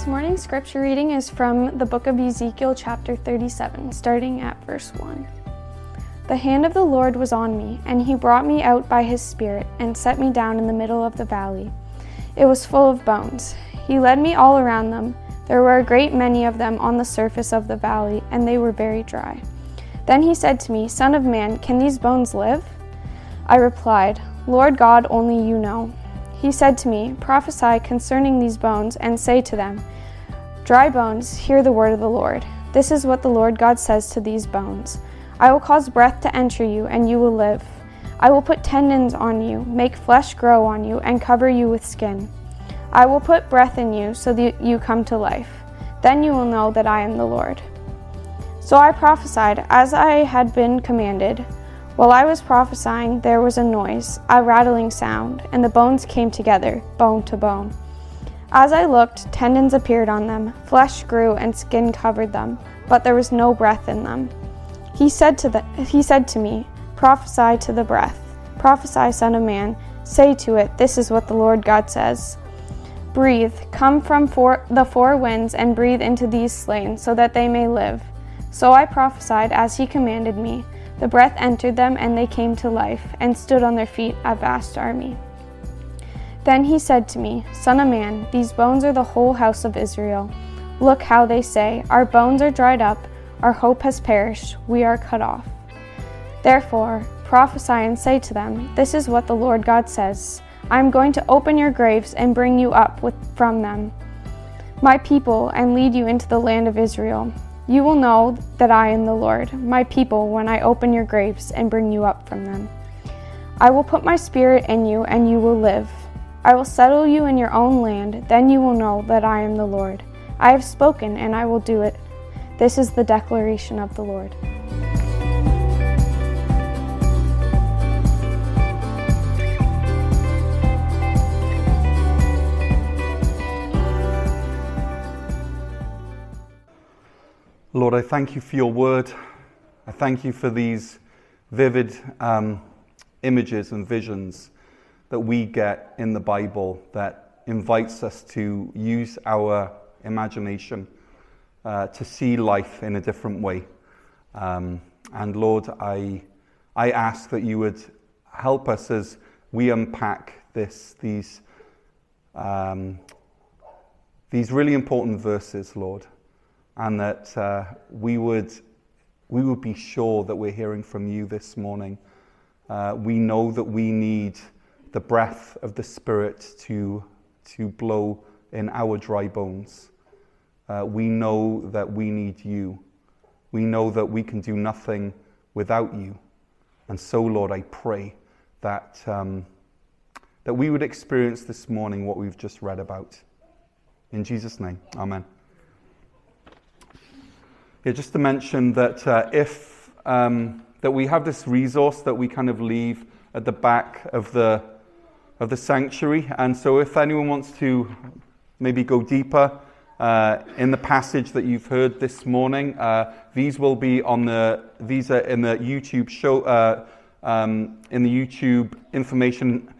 This morning's scripture reading is from the book of Ezekiel, chapter 37, starting at verse 1. The hand of the Lord was on me, and he brought me out by his Spirit and set me down in the middle of the valley. It was full of bones. He led me all around them. There were a great many of them on the surface of the valley, and they were very dry. Then he said to me, Son of man, can these bones live? I replied, Lord God, only you know. He said to me, Prophesy concerning these bones, and say to them, Dry bones, hear the word of the Lord. This is what the Lord God says to these bones I will cause breath to enter you, and you will live. I will put tendons on you, make flesh grow on you, and cover you with skin. I will put breath in you so that you come to life. Then you will know that I am the Lord. So I prophesied as I had been commanded. While I was prophesying, there was a noise, a rattling sound, and the bones came together, bone to bone. As I looked, tendons appeared on them, flesh grew, and skin covered them, but there was no breath in them. He said to, the, he said to me, Prophesy to the breath. Prophesy, Son of Man. Say to it, This is what the Lord God says. Breathe, come from four, the four winds, and breathe into these slain, so that they may live. So I prophesied as he commanded me. The breath entered them, and they came to life, and stood on their feet, a vast army. Then he said to me, Son of man, these bones are the whole house of Israel. Look how they say, Our bones are dried up, our hope has perished, we are cut off. Therefore, prophesy and say to them, This is what the Lord God says I am going to open your graves and bring you up with, from them, my people, and lead you into the land of Israel. You will know that I am the Lord, my people, when I open your graves and bring you up from them. I will put my spirit in you, and you will live. I will settle you in your own land, then you will know that I am the Lord. I have spoken, and I will do it. This is the declaration of the Lord. Lord, I thank you for your word. I thank you for these vivid um, images and visions that we get in the Bible that invites us to use our imagination uh, to see life in a different way. Um, and Lord, I, I ask that you would help us as we unpack this, these, um, these really important verses, Lord and that uh, we, would, we would be sure that we're hearing from you this morning. Uh, we know that we need the breath of the Spirit to, to blow in our dry bones. Uh, we know that we need you. We know that we can do nothing without you. And so, Lord, I pray that, um, that we would experience this morning what we've just read about. In Jesus' name, amen. Yeah, just to mention that uh, if um, that we have this resource that we kind of leave at the back of the of the sanctuary, and so if anyone wants to maybe go deeper uh, in the passage that you've heard this morning, uh, these will be on the these are in the YouTube show uh, um, in the YouTube information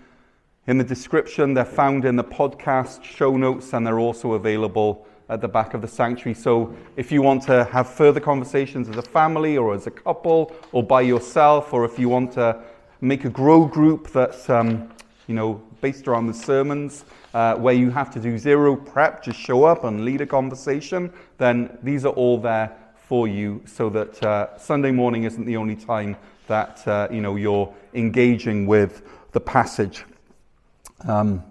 in the description. They're found in the podcast show notes, and they're also available at the back of the sanctuary. So if you want to have further conversations as a family or as a couple or by yourself, or if you want to make a grow group that's um, you know based around the sermons uh, where you have to do zero prep, just show up and lead a conversation, then these are all there for you so that uh, Sunday morning isn't the only time that uh, you know you're engaging with the passage. Um,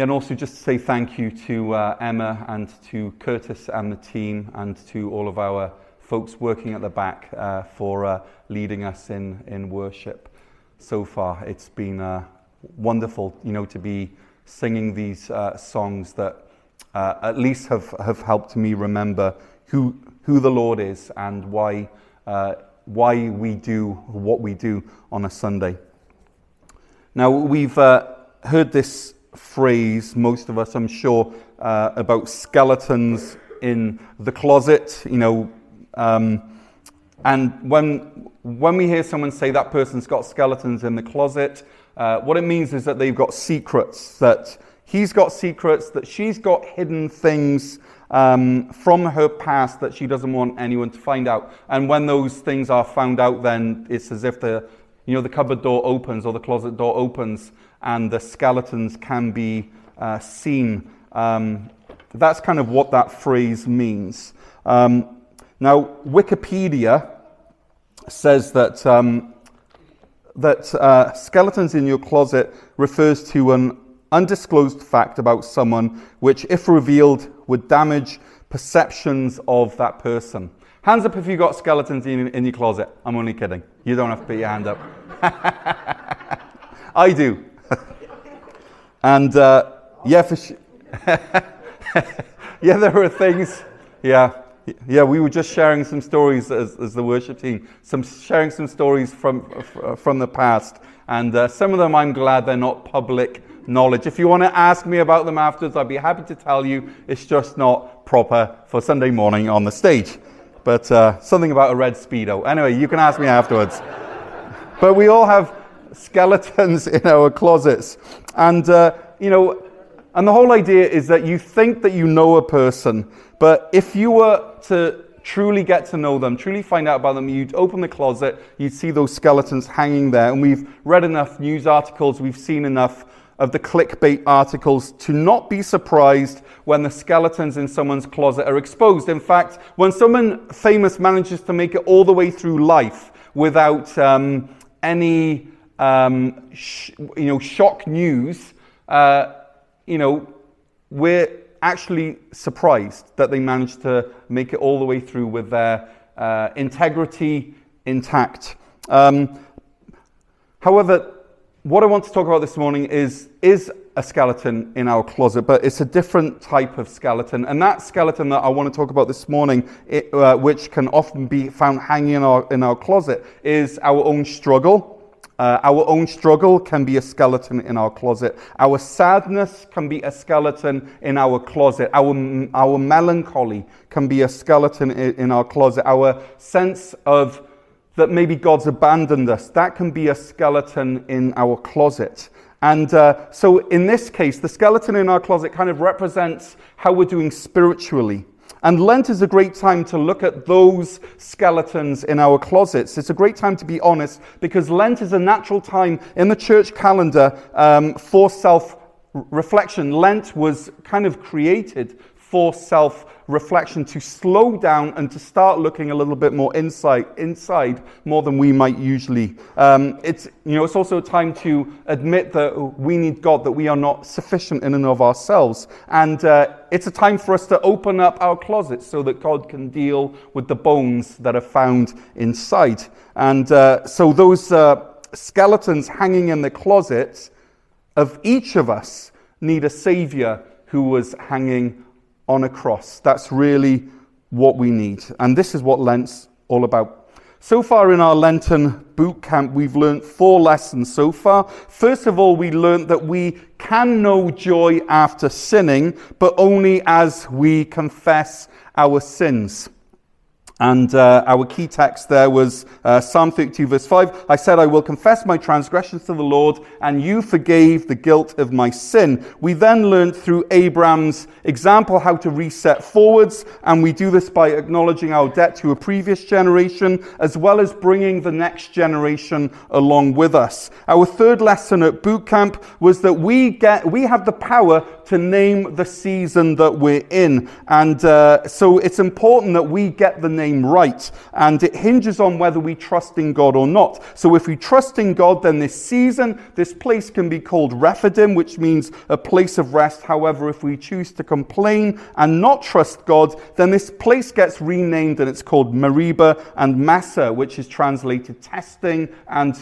and also just to say thank you to uh, Emma and to Curtis and the team and to all of our folks working at the back uh, for uh, leading us in, in worship so far. It's been uh, wonderful, you know, to be singing these uh, songs that uh, at least have, have helped me remember who, who the Lord is and why, why we do what we do on a Sunday. Now, we've heard this phrase, most of us, I'm sure, uh, about skeletons in the closet, you know. Um, and when, when we hear someone say that person's got skeletons in the closet, uh, what it means is that they've got secrets that he's got secrets, that she's got hidden things um, from her past that she doesn't want anyone to find out. And when those things are found out, then it's as if the, you know, the cupboard door opens or the closet door opens and the skeletons can be uh, seen. Um, that's kind of what that phrase means. Um, now, Wikipedia says that, um, that uh, skeletons in your closet refers to an undisclosed fact about someone which, if revealed, would damage perceptions of that person. Hands up if you've got skeletons in, in your closet. I'm only kidding. You don't have to put your hand up. I do. and uh, yeah, for sh- yeah, there are things. Yeah, yeah, we were just sharing some stories as, as the worship team, some sharing some stories from from the past, and uh, some of them I'm glad they're not public knowledge. If you want to ask me about them afterwards, I'd be happy to tell you. It's just not proper for Sunday morning on the stage. But uh, something about a red speedo. Anyway, you can ask me afterwards. but we all have skeletons in our closets, and uh, you know and the whole idea is that you think that you know a person, but if you were to truly get to know them, truly find out about them, you'd open the closet, you'd see those skeletons hanging there. And we've read enough news articles, we've seen enough of the clickbait articles to not be surprised when the skeletons in someone's closet are exposed. In fact, when someone famous manages to make it all the way through life without um, any um, sh- you know, shock news, uh, you know, we're actually surprised that they managed to make it all the way through with their uh, integrity intact. Um, however, what I want to talk about this morning is, is a skeleton in our closet, but it's a different type of skeleton. And that skeleton that I want to talk about this morning, it, uh, which can often be found hanging in our, in our closet, is our own struggle uh, our own struggle can be a skeleton in our closet. Our sadness can be a skeleton in our closet. Our, our melancholy can be a skeleton in, our closet. Our sense of that maybe God's abandoned us, that can be a skeleton in our closet. And uh, so, in this case, the skeleton in our closet kind of represents how we're doing spiritually. And Lent is a great time to look at those skeletons in our closets. It's a great time to be honest because Lent is a natural time in the church calendar um, for self reflection. Lent was kind of created for self reflection to slow down and to start looking a little bit more inside, inside more than we might usually. Um, it's, you know, it's also a time to admit that we need God, that we are not sufficient in and of ourselves. And uh, it's a time for us to open up our closets so that God can deal with the bones that are found inside. And uh, so those uh, skeletons hanging in the closets of each of us need a Savior who was hanging on a cross. That's really what we need. And this is what Lent's all about. So far in our Lenten boot camp, we've learned four lessons so far. First of all, we learned that we can know joy after sinning, but only as we confess our sins. And uh, our key text there was uh, Psalm 32, verse 5. I said, I will confess my transgressions to the Lord, and you forgave the guilt of my sin. We then learned through Abraham's example how to reset forwards, and we do this by acknowledging our debt to a previous generation, as well as bringing the next generation along with us. Our third lesson at boot camp was that we get, we have the power to name the season that we're in. And uh, so it's important that we get the name right. And it hinges on whether we trust in God or not. So if we trust in God, then this season, this place can be called Rephidim, which means a place of rest. However, if we choose to complain and not trust God, then this place gets renamed and it's called Meribah and Massa, which is translated testing and,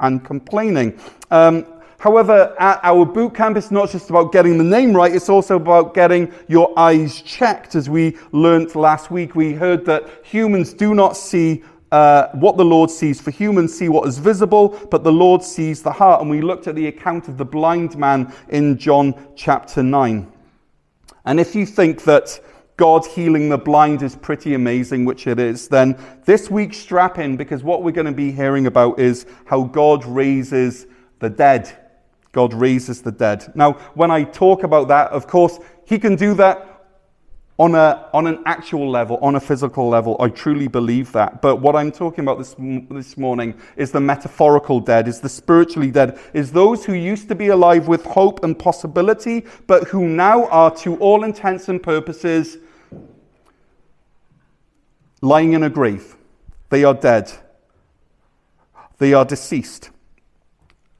and complaining. Um, However, at our boot camp, it's not just about getting the name right, it's also about getting your eyes checked. As we learnt last week, we heard that humans do not see uh, what the Lord sees. For humans see what is visible, but the Lord sees the heart. And we looked at the account of the blind man in John chapter 9. And if you think that God healing the blind is pretty amazing, which it is, then this week strap in because what we're going to be hearing about is how God raises the dead. God raises the dead. Now, when I talk about that, of course, He can do that on, a, on an actual level, on a physical level. I truly believe that. But what I'm talking about this, this morning is the metaphorical dead, is the spiritually dead, is those who used to be alive with hope and possibility, but who now are, to all intents and purposes, lying in a grave. They are dead. They are deceased.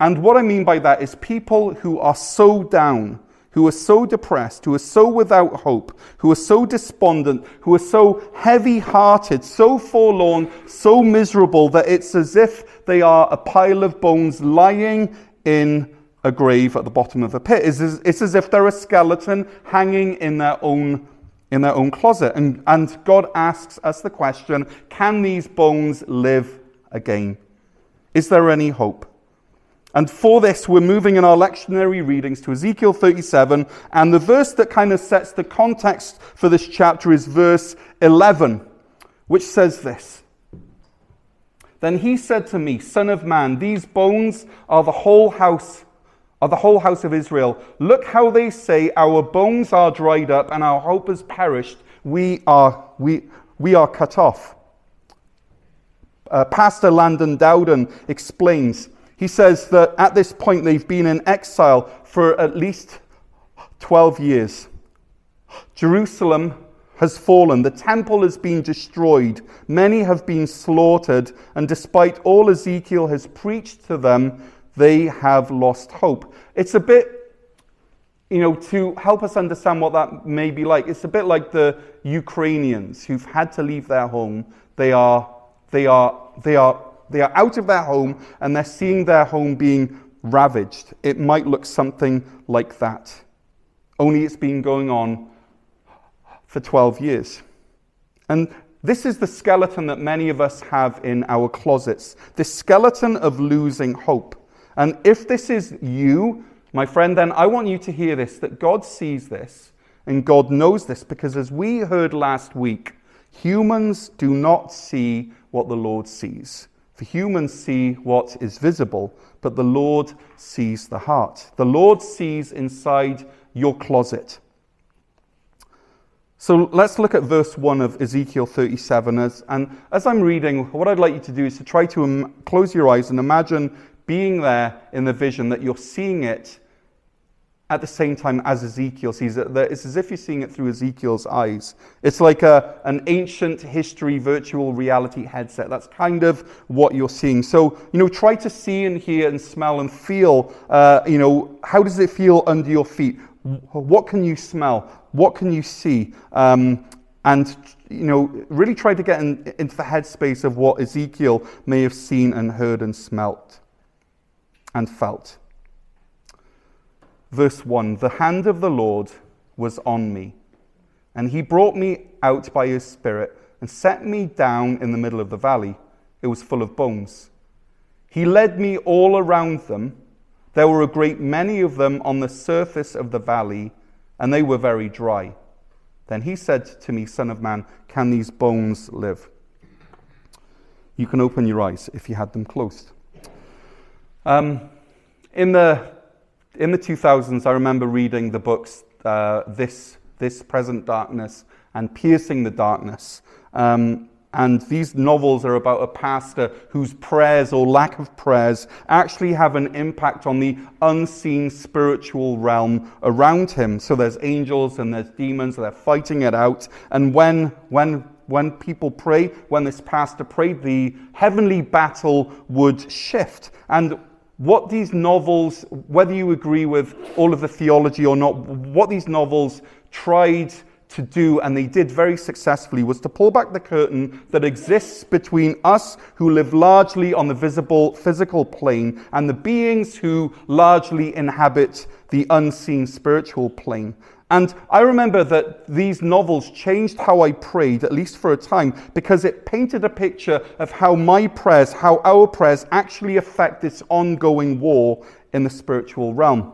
And what I mean by that is people who are so down, who are so depressed, who are so without hope, who are so despondent, who are so heavy hearted, so forlorn, so miserable that it's as if they are a pile of bones lying in a grave at the bottom of a pit. It's as, it's as if they're a skeleton hanging in their own in their own closet. And, and God asks us the question can these bones live again? Is there any hope? And for this, we're moving in our lectionary readings to Ezekiel 37, and the verse that kind of sets the context for this chapter is verse 11, which says this Then he said to me, Son of man, these bones are the whole house of the whole house of Israel. Look how they say, Our bones are dried up and our hope has perished. We are, we, we are cut off. Uh, Pastor Landon Dowden explains. He says that at this point they've been in exile for at least 12 years. Jerusalem has fallen, the temple has been destroyed, many have been slaughtered, and despite all Ezekiel has preached to them, they have lost hope. It's a bit, you know, to help us understand what that may be like, it's a bit like the Ukrainians who've had to leave their home. They are, they are, they are, they are out of their home and they're seeing their home being ravaged. It might look something like that. Only it's been going on for 12 years. And this is the skeleton that many of us have in our closets. This skeleton of losing hope. And if this is you, my friend, then I want you to hear this that God sees this and God knows this because as we heard last week, humans do not see what the Lord sees. For humans see what is visible, but the Lord sees the heart. The Lord sees inside your closet. So let's look at verse 1 of Ezekiel 37. As, and as I'm reading, what I'd like you to do is to try to Im- close your eyes and imagine being there in the vision, that you're seeing it at the same time as Ezekiel sees it. It's as if you're seeing it through Ezekiel's eyes. It's like a, an ancient history virtual reality headset. That's kind of what you're seeing. So, you know, try to see and hear and smell and feel, uh, you know, how does it feel under your feet? What can you smell? What can you see? Um, and you know, really try to get in, into the headspace of what Ezekiel may have seen and heard and smelt and felt. Verse 1 The hand of the Lord was on me, and he brought me out by his Spirit and set me down in the middle of the valley. It was full of bones. He led me all around them. There were a great many of them on the surface of the valley, and they were very dry. Then he said to me, Son of man, can these bones live? You can open your eyes if you had them closed. Um, in, the, in the 2000s, I remember reading the books uh, This, this Present Darkness and Piercing the Darkness. Um, and these novels are about a pastor whose prayers or lack of prayers actually have an impact on the unseen spiritual realm around him. So there's angels and there's demons, they're fighting it out. And when, when when people pray, when this pastor prayed, the heavenly battle would shift. And what these novels, whether you agree with all of the theology or not, what these novels tried to do, and they did very successfully, was to pull back the curtain that exists between us who live largely on the visible physical plane and the beings who largely inhabit the unseen spiritual plane. And I remember that these novels changed how I prayed, at least for a time, because it painted a picture of how my prayers, how our prayers actually affect this ongoing war in the spiritual realm.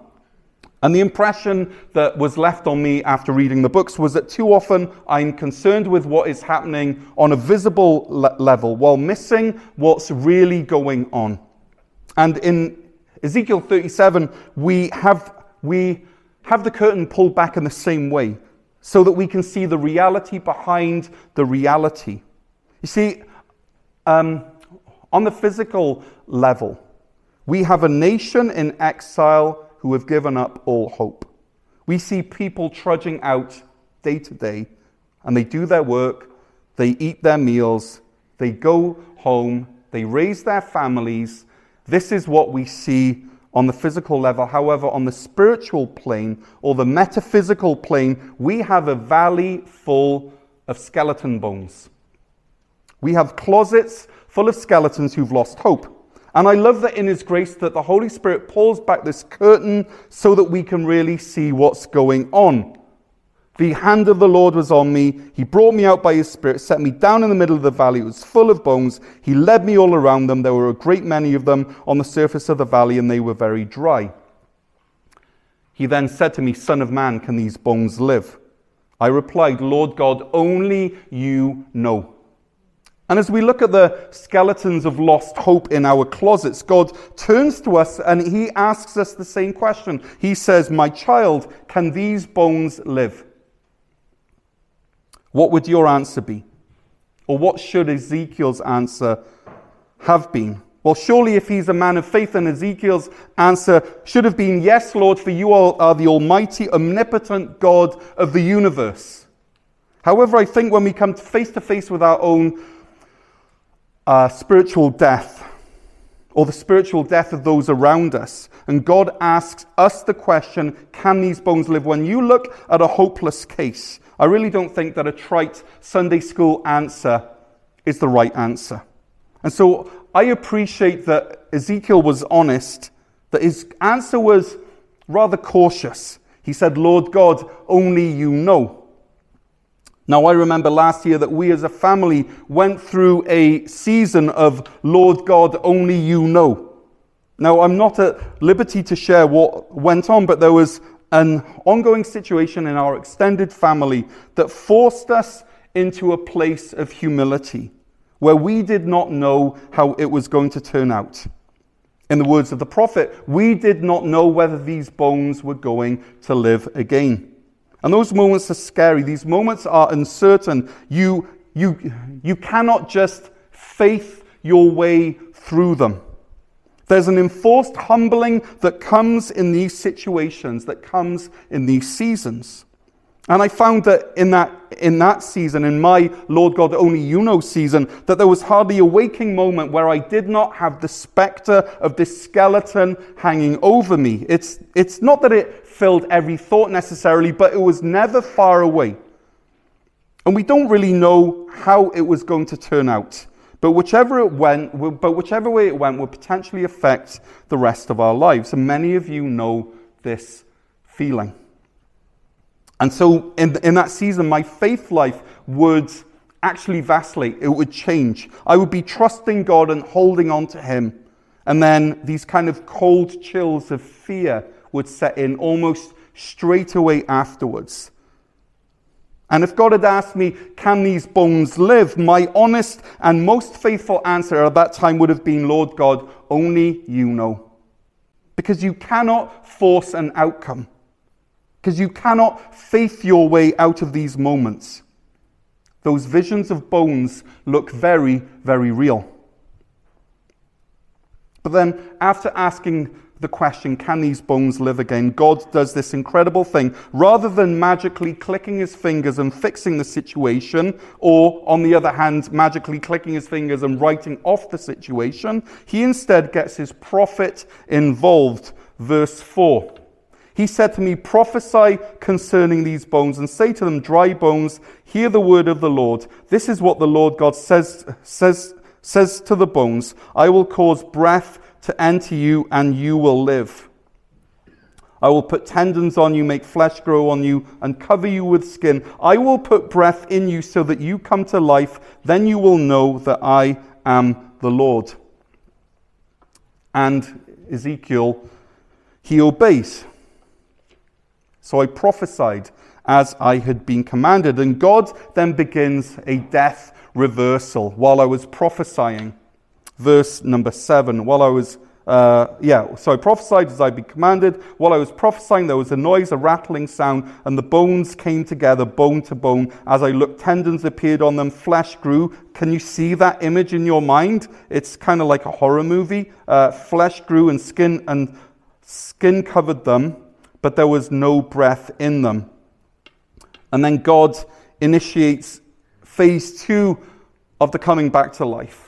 And the impression that was left on me after reading the books was that too often I'm concerned with what is happening on a visible le- level while missing what's really going on. And in Ezekiel 37, we have, we have the curtain pulled back in the same way so that we can see the reality behind the reality. You see, um, on the physical level, we have a nation in exile who have given up all hope. We see people trudging out day to day, and they do their work, they eat their meals, they go home, they raise their families. This is what we see on the physical level. However, on the spiritual plane or the metaphysical plane, we have a valley full of skeleton bones. We have closets full of skeletons who've lost hope. And I love that in His grace that the Holy Spirit pulls back this curtain so that we can really see what's going on. The hand of the Lord was on me. He brought me out by his Spirit, set me down in the middle of the valley. It was full of bones. He led me all around them. There were a great many of them on the surface of the valley, and they were very dry. He then said to me, Son of man, can these bones live? I replied, Lord God, only you know. And as we look at the skeletons of lost hope in our closets, God turns to us and he asks us the same question. He says, My child, can these bones live? What would your answer be? Or what should Ezekiel's answer have been? Well, surely if he's a man of faith, then Ezekiel's answer should have been, Yes, Lord, for you are the almighty, omnipotent God of the universe. However, I think when we come face to face with our own uh, spiritual death, or the spiritual death of those around us, and God asks us the question, Can these bones live? When you look at a hopeless case, I really don't think that a trite Sunday school answer is the right answer. And so I appreciate that Ezekiel was honest, that his answer was rather cautious. He said, Lord God, only you know. Now, I remember last year that we as a family went through a season of Lord God, only you know. Now, I'm not at liberty to share what went on, but there was an ongoing situation in our extended family that forced us into a place of humility where we did not know how it was going to turn out. In the words of the prophet, we did not know whether these bones were going to live again. And those moments are scary. These moments are uncertain. You, you, you cannot just faith your way through them. There's an enforced humbling that comes in these situations, that comes in these seasons. And I found that in that, in that season, in my Lord God Only You Know season, that there was hardly a waking moment where I did not have the specter of this skeleton hanging over me. It's, it's not that it filled every thought necessarily, but it was never far away. And we don't really know how it was going to turn out. But whichever it went, but whichever way it went would potentially affect the rest of our lives. And many of you know this feeling. And so in, in that season, my faith life would actually vacillate. It would change. I would be trusting God and holding on to Him. And then these kind of cold chills of fear would set in almost straight away afterwards. And if God had asked me, Can these bones live? my honest and most faithful answer at that time would have been, Lord God, only you know. Because you cannot force an outcome, because you cannot faith your way out of these moments. Those visions of bones look very, very real. But then, after asking the question, can these bones live again? God does this incredible thing. Rather than magically clicking his fingers and fixing the situation, or on the other hand, magically clicking his fingers and writing off the situation, he instead gets his prophet involved. Verse 4. He said to me, Prophesy concerning these bones and say to them, Dry bones, hear the word of the Lord. This is what the Lord God says, says, says to the bones I will cause breath to enter you, and you will live. I will put tendons on you, make flesh grow on you, and cover you with skin. I will put breath in you so that you come to life. Then you will know that I am the Lord. And Ezekiel, he obeys. So I prophesied as I had been commanded. And God then begins a death reversal while I was prophesying verse number 7. While I was uh, yeah, so I prophesied as I'd been commanded. While I was prophesying, there was a noise, a rattling sound, and the bones came together, bone to bone. As I looked, tendons appeared on them, flesh grew. Can you see that image in your mind? It's kind of like a horror movie. Uh, flesh grew and skin and skin covered them, but there was no breath in them. And then God initiates phase two of the coming back to life.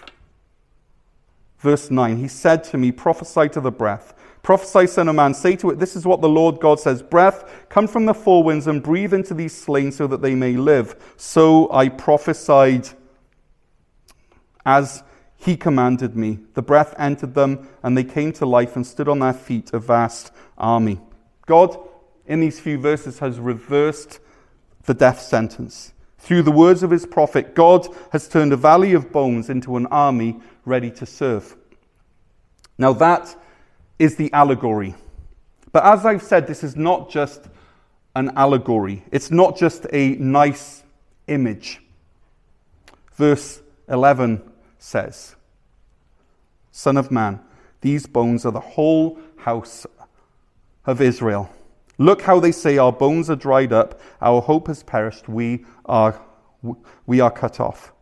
Verse 9 He said to me, Prophesy to the breath. Prophesy, son of man, say to it, This is what the Lord God says Breath, come from the four winds and breathe into these slain so that they may live. So I prophesied as he commanded me. The breath entered them, and they came to life and stood on their feet, a vast army. God, in these few verses, has reversed the death sentence. Through the words of his prophet, God has turned a valley of bones into an army ready to serve. Now, that is the allegory. But as I've said, this is not just an allegory, it's not just a nice image. Verse 11 says, Son of man, these bones are the whole house of Israel. Look how they say, Our bones are dried up, our hope has perished, we are, we are cut off.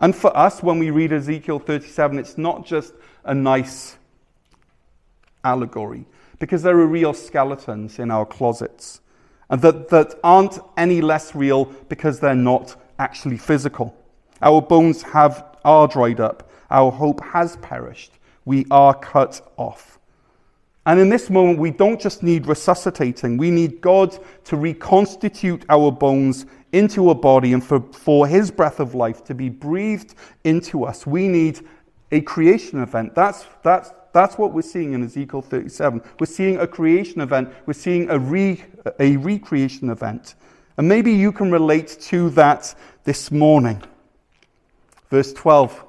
And for us, when we read Ezekiel 37, it's not just a nice allegory, because there are real skeletons in our closets, and that, that aren't any less real because they're not actually physical. Our bones have, are dried up, our hope has perished, we are cut off. And in this moment, we don't just need resuscitating, we need God to reconstitute our bones into a body and for, for his breath of life to be breathed into us. We need a creation event. That's, that's, that's what we're seeing in Ezekiel 37. We're seeing a creation event, we're seeing a, re, a recreation event. And maybe you can relate to that this morning. Verse 12.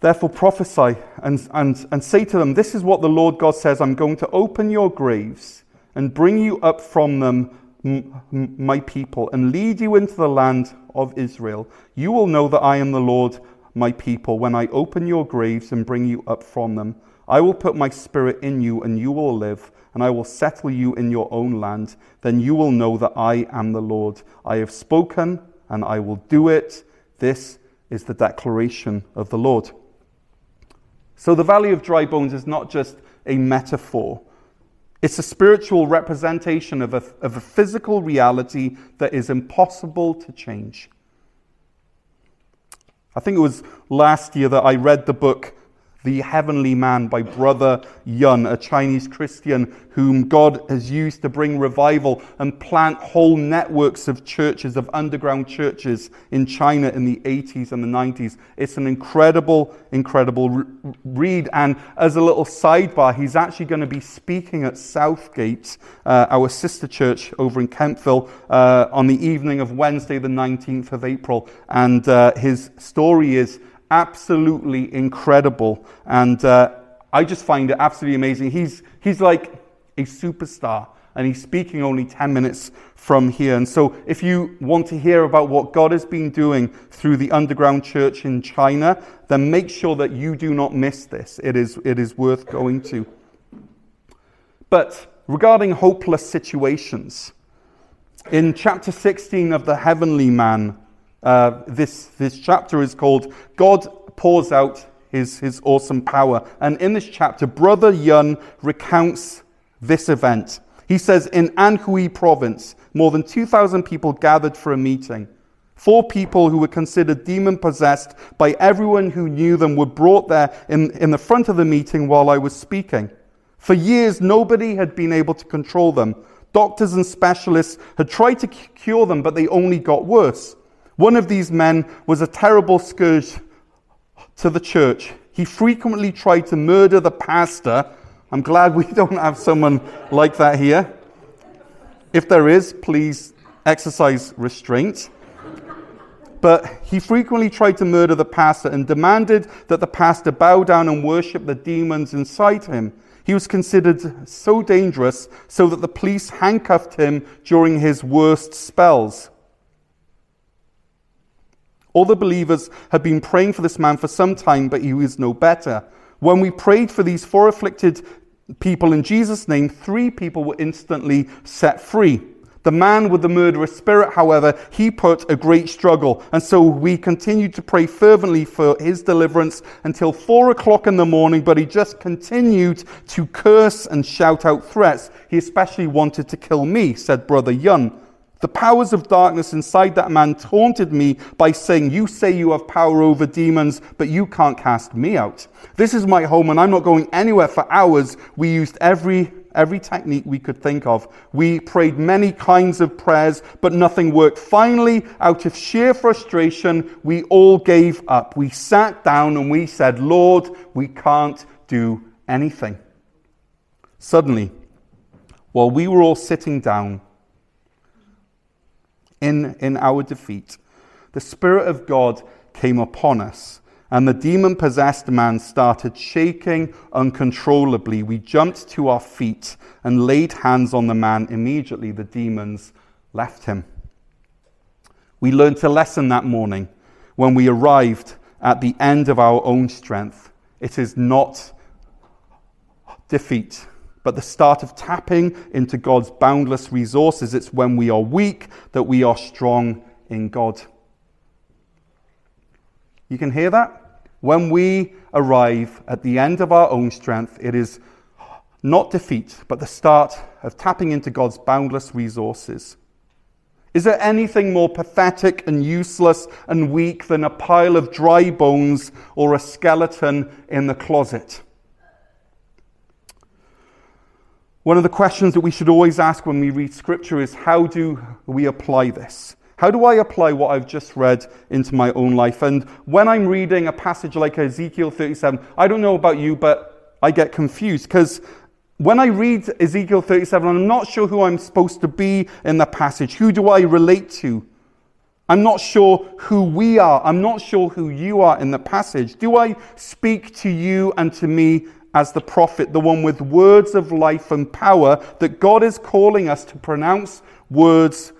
Therefore prophesy and, and, and say to them, This is what the Lord God says I'm going to open your graves and bring you up from them, my people, and lead you into the land of Israel. You will know that I am the Lord, my people, when I open your graves and bring you up from them. I will put my spirit in you, and you will live, and I will settle you in your own land. Then you will know that I am the Lord. I have spoken, and I will do it. This is the declaration of the Lord. So the valley of dry bones is not just a metaphor. It's a spiritual representation of a, of a physical reality that is impossible to change. I think it was last year that I read the book the Heavenly Man by Brother Yun, a Chinese Christian whom God has used to bring revival and plant whole networks of churches, of underground churches in China in the 80s and the 90s. It's an incredible, incredible re- read. And as a little sidebar, he's actually going to be speaking at Southgate, uh, our sister church over in Kemptville, uh, on the evening of Wednesday, the 19th of April. And uh, his story is absolutely incredible. And uh, I just find it absolutely amazing. He's, he's like a superstar, and he's speaking only 10 minutes from here. And so, if you want to hear about what God has been doing through the underground church in China, then make sure that you do not miss this. It is, it is worth going to. But regarding hopeless situations, in chapter 16 of the Heavenly Man, uh, this, this chapter is called God Pours Out his, his Awesome Power. And in this chapter, Brother Yun recounts this event. He says, In Anhui province, more than 2,000 people gathered for a meeting. Four people who were considered demon possessed by everyone who knew them were brought there in, in the front of the meeting while I was speaking. For years, nobody had been able to control them. Doctors and specialists had tried to cure them, but they only got worse. One of these men was a terrible scourge to the church. He frequently tried to murder the pastor. I'm glad we don't have someone like that here. If there is, please exercise restraint. But he frequently tried to murder the pastor and demanded that the pastor bow down and worship the demons inside him. He was considered so dangerous so that the police handcuffed him during his worst spells. All the believers had been praying for this man for some time, but he was no better. When we prayed for these four afflicted people in Jesus' name, three people were instantly set free. The man with the murderous spirit, however, he put a great struggle. And so we continued to pray fervently for his deliverance until four o'clock in the morning, but he just continued to curse and shout out threats. He especially wanted to kill me, said Brother Yun. The powers of darkness inside that man taunted me by saying, You say you have power over demons, but you can't cast me out. This is my home, and I'm not going anywhere for hours. We used every every technique we could think of. We prayed many kinds of prayers, but nothing worked. Finally, out of sheer frustration, we all gave up. We sat down and we said, Lord, we can't do anything. Suddenly, while we were all sitting down, in, in our defeat. The Spirit of God came upon us, and the demon possessed man started shaking uncontrollably. We jumped to our feet and laid hands on the man. Immediately, the demons left him. We learned a lesson that morning when we arrived at the end of our own strength. It is not defeat but the start of tapping into God's boundless resources. It's when we are weak that we are strong in God. You can hear that? When we arrive at the end of our own strength, it is not defeat, but the start of tapping into God's boundless resources. Is there anything more pathetic and useless and weak than a pile of dry bones or a skeleton in the closet? One of the questions that we should always ask when we read Scripture is how do we apply this? How do I apply what I've just read into my own life? And when I'm reading a passage like Ezekiel 37, I don't know about you, but I get confused because when I read Ezekiel 37, I'm not sure who I'm supposed to be in the passage. Who do I relate to? I'm not sure who we are. I'm not sure who you are in the passage. Do I speak to you and to me as the prophet, the one with words of life and power, that God is calling us to pronounce words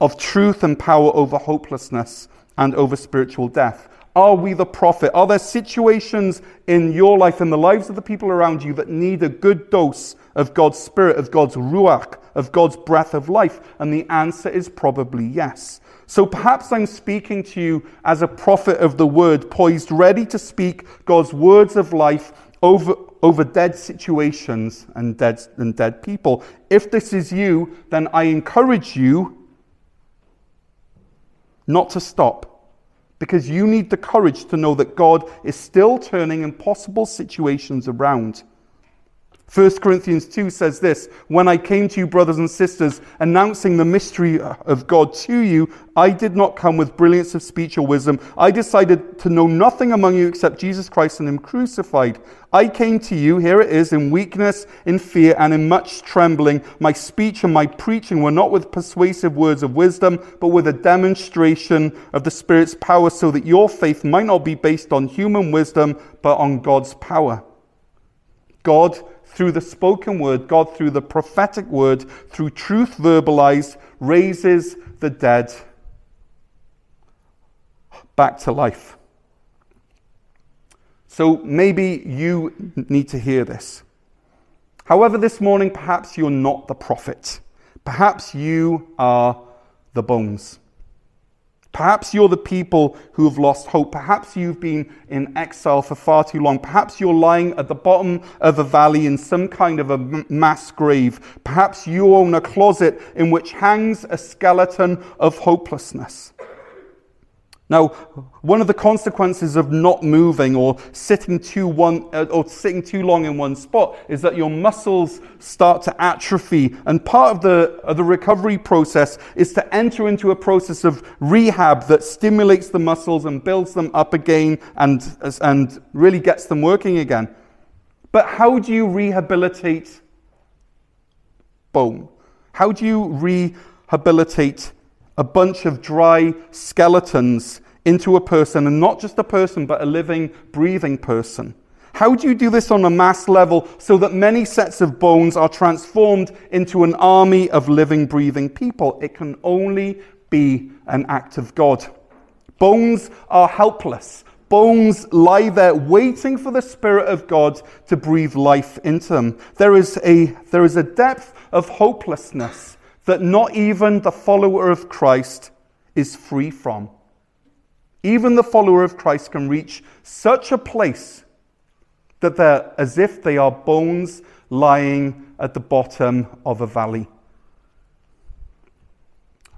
of truth and power over hopelessness and over spiritual death. Are we the prophet? Are there situations in your life, in the lives of the people around you, that need a good dose of God's Spirit, of God's Ruach, of God's breath of life? And the answer is probably yes. So perhaps I'm speaking to you as a prophet of the word, poised ready to speak God's words of life over, over dead situations and dead, and dead people. If this is you, then I encourage you not to stop because you need the courage to know that God is still turning impossible situations around. 1 Corinthians 2 says this When I came to you, brothers and sisters, announcing the mystery of God to you, I did not come with brilliance of speech or wisdom. I decided to know nothing among you except Jesus Christ and Him crucified. I came to you, here it is, in weakness, in fear, and in much trembling. My speech and my preaching were not with persuasive words of wisdom, but with a demonstration of the Spirit's power, so that your faith might not be based on human wisdom, but on God's power. God through the spoken word, God through the prophetic word, through truth verbalized, raises the dead back to life. So maybe you need to hear this. However, this morning, perhaps you're not the prophet. Perhaps you are the bones. Perhaps you're the people who have lost hope. Perhaps you've been in exile for far too long. Perhaps you're lying at the bottom of a valley in some kind of a mass grave. Perhaps you own a closet in which hangs a skeleton of hopelessness. Now, one of the consequences of not moving or sitting too one uh, or sitting too long in one spot is that your muscles start to atrophy. And part of the, of the recovery process is to enter into a process of rehab that stimulates the muscles and builds them up again and, and really gets them working again. But how do you rehabilitate bone? How do you rehabilitate a bunch of dry skeletons into a person, and not just a person, but a living, breathing person. How do you do this on a mass level so that many sets of bones are transformed into an army of living, breathing people? It can only be an act of God. Bones are helpless. Bones lie there waiting for the Spirit of God to breathe life into them. There is a, there is a depth of hopelessness that not even the follower of Christ is free from. Even the follower of Christ can reach such a place that they're as if they are bones lying at the bottom of a valley.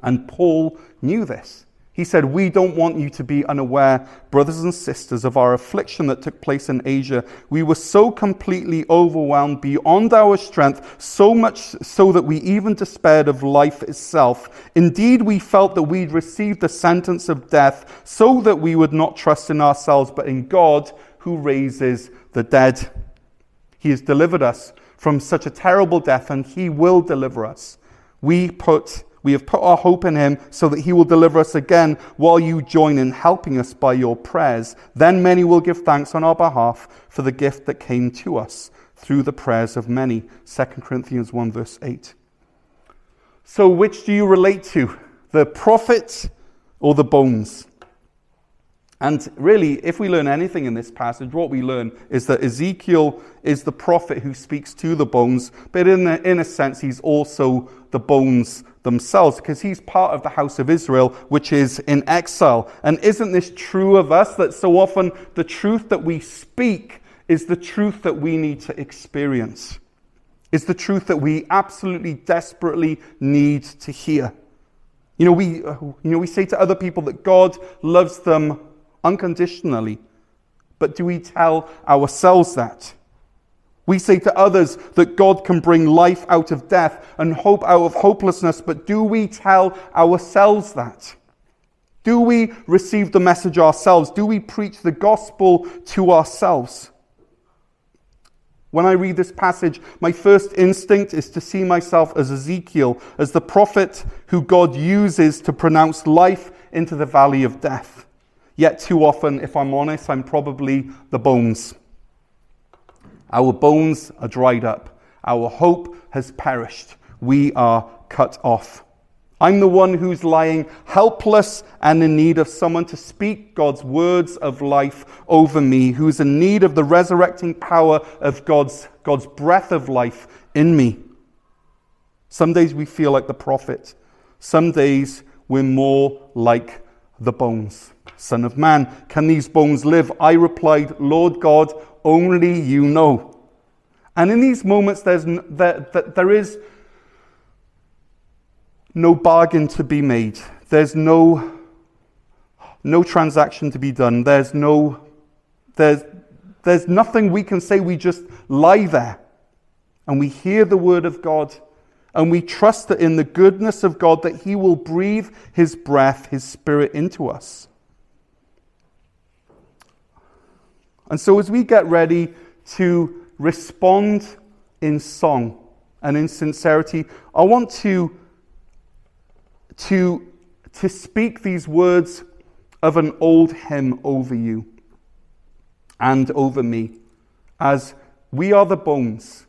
And Paul knew this. He said, We don't want you to be unaware, brothers and sisters, of our affliction that took place in Asia. We were so completely overwhelmed beyond our strength, so much so that we even despaired of life itself. Indeed, we felt that we'd received the sentence of death, so that we would not trust in ourselves, but in God who raises the dead. He has delivered us from such a terrible death, and He will deliver us. We put we have put our hope in him so that he will deliver us again while you join in helping us by your prayers. Then many will give thanks on our behalf for the gift that came to us through the prayers of many. 2 Corinthians 1, verse 8. So, which do you relate to? The prophet or the bones? And really, if we learn anything in this passage, what we learn is that Ezekiel is the prophet who speaks to the bones, but in a, in a sense, he's also the bones themselves because he's part of the house of Israel, which is in exile. And isn't this true of us that so often the truth that we speak is the truth that we need to experience? Is the truth that we absolutely desperately need to hear? You know, we, uh, you know, we say to other people that God loves them unconditionally, but do we tell ourselves that? We say to others that God can bring life out of death and hope out of hopelessness, but do we tell ourselves that? Do we receive the message ourselves? Do we preach the gospel to ourselves? When I read this passage, my first instinct is to see myself as Ezekiel, as the prophet who God uses to pronounce life into the valley of death. Yet, too often, if I'm honest, I'm probably the bones. Our bones are dried up. Our hope has perished. We are cut off. I'm the one who's lying helpless and in need of someone to speak God's words of life over me, who's in need of the resurrecting power of God's, God's breath of life in me. Some days we feel like the prophet, some days we're more like the bones. Son of man, can these bones live? I replied, Lord God, only you know. And in these moments, there's, there, there is no bargain to be made. There's no, no transaction to be done. There's no, there's, there's nothing we can say. We just lie there and we hear the word of God and we trust that in the goodness of God that he will breathe his breath, his spirit into us. And so, as we get ready to respond in song and in sincerity, I want to, to, to speak these words of an old hymn over you and over me as we are the bones,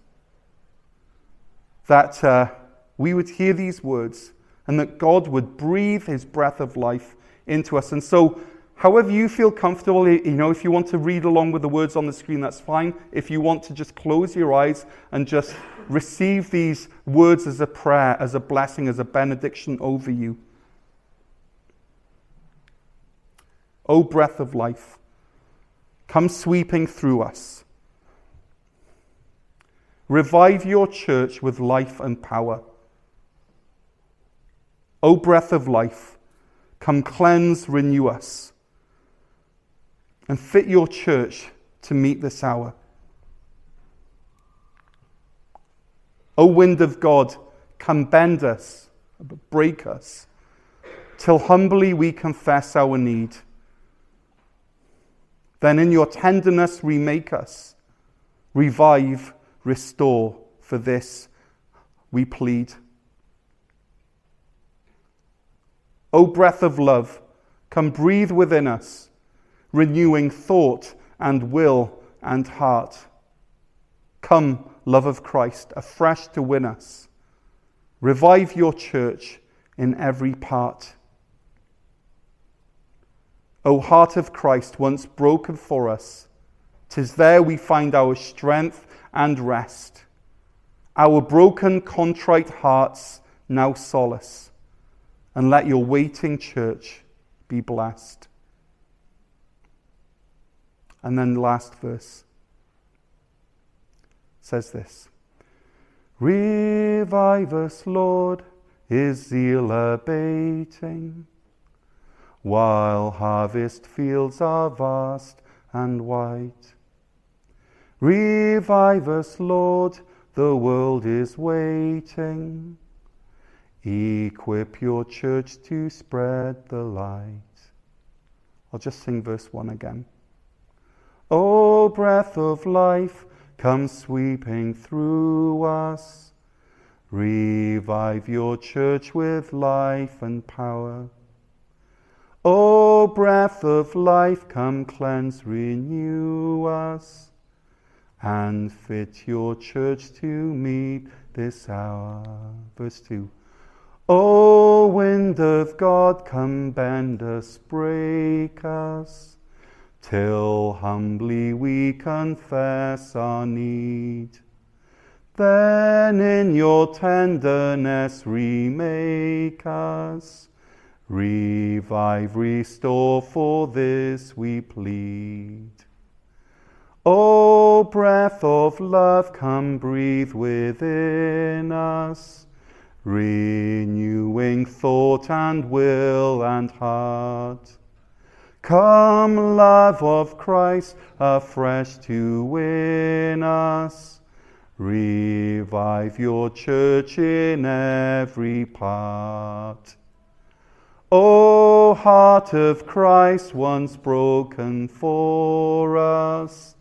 that uh, we would hear these words and that God would breathe his breath of life into us. And so, However, you feel comfortable, you know, if you want to read along with the words on the screen, that's fine. If you want to just close your eyes and just receive these words as a prayer, as a blessing, as a benediction over you. O breath of life, come sweeping through us. Revive your church with life and power. O breath of life, come cleanse, renew us and fit your church to meet this hour. O wind of God, come bend us, break us, till humbly we confess our need. Then in your tenderness remake us, revive, restore, for this we plead. O breath of love, come breathe within us renewing thought and will and heart. Come, love of Christ, afresh to win us. Revive your church in every part. O heart of Christ, once broken for us, tis there we find our strength and rest. Our broken, contrite hearts now solace, and let your waiting church be blessed. And then the last verse says this Revive us, Lord, is zeal abating, while harvest fields are vast and white. Revive us, Lord, the world is waiting. Equip your church to spread the light. I'll just sing verse 1 again. O breath of life, come sweeping through us. Revive your church with life and power. O breath of life, come cleanse, renew us, and fit your church to meet this hour. Verse 2. O wind of God, come bend us, break us till humbly we confess our need. Then in your tenderness remake us, revive, restore, for this we plead. O breath of love, come breathe within us, renewing thought and will and heart Come, love of Christ, afresh to win us. Revive your church in every part. O heart of Christ, once broken for us,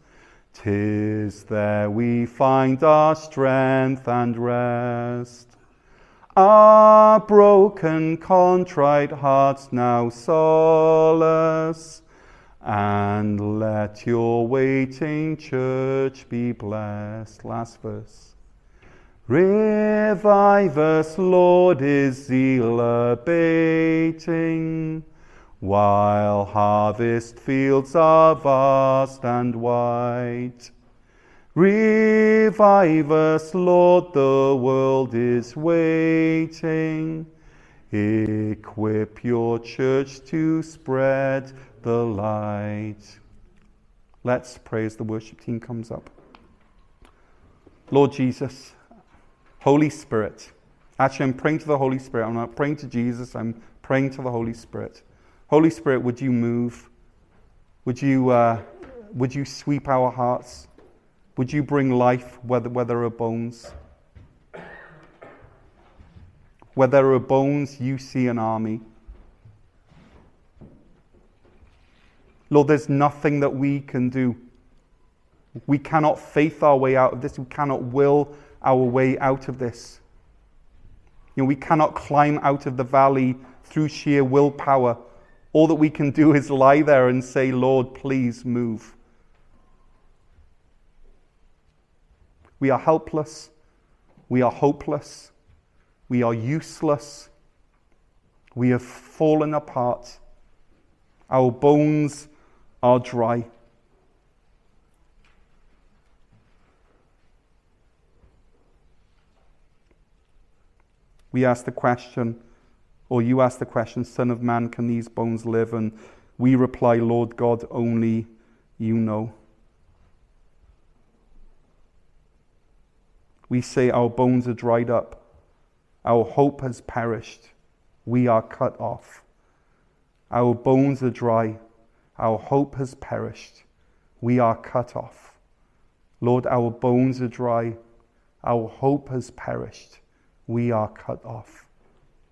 tis there we find our strength and rest. Our broken, contrite hearts now solace, and let your waiting church be blessed. Last verse. Revive us, Lord, is zeal abating, while harvest fields are vast and white. Revive us, Lord, the world is waiting. Equip your church to spread the light. Let's pray as the worship team comes up. Lord Jesus, Holy Spirit. Actually, I'm praying to the Holy Spirit. I'm not praying to Jesus, I'm praying to the Holy Spirit. Holy Spirit, would you move? Would you, uh, would you sweep our hearts? Would you bring life where, where there are bones? Where there are bones, you see an army. Lord, there's nothing that we can do. We cannot faith our way out of this. We cannot will our way out of this. You know, we cannot climb out of the valley through sheer willpower. All that we can do is lie there and say, Lord, please move. We are helpless. We are hopeless. We are useless. We have fallen apart. Our bones are dry. We ask the question, or you ask the question, Son of Man, can these bones live? And we reply, Lord God, only you know. We say our bones are dried up, our hope has perished, we are cut off. Our bones are dry, our hope has perished, we are cut off. Lord, our bones are dry, our hope has perished, we are cut off.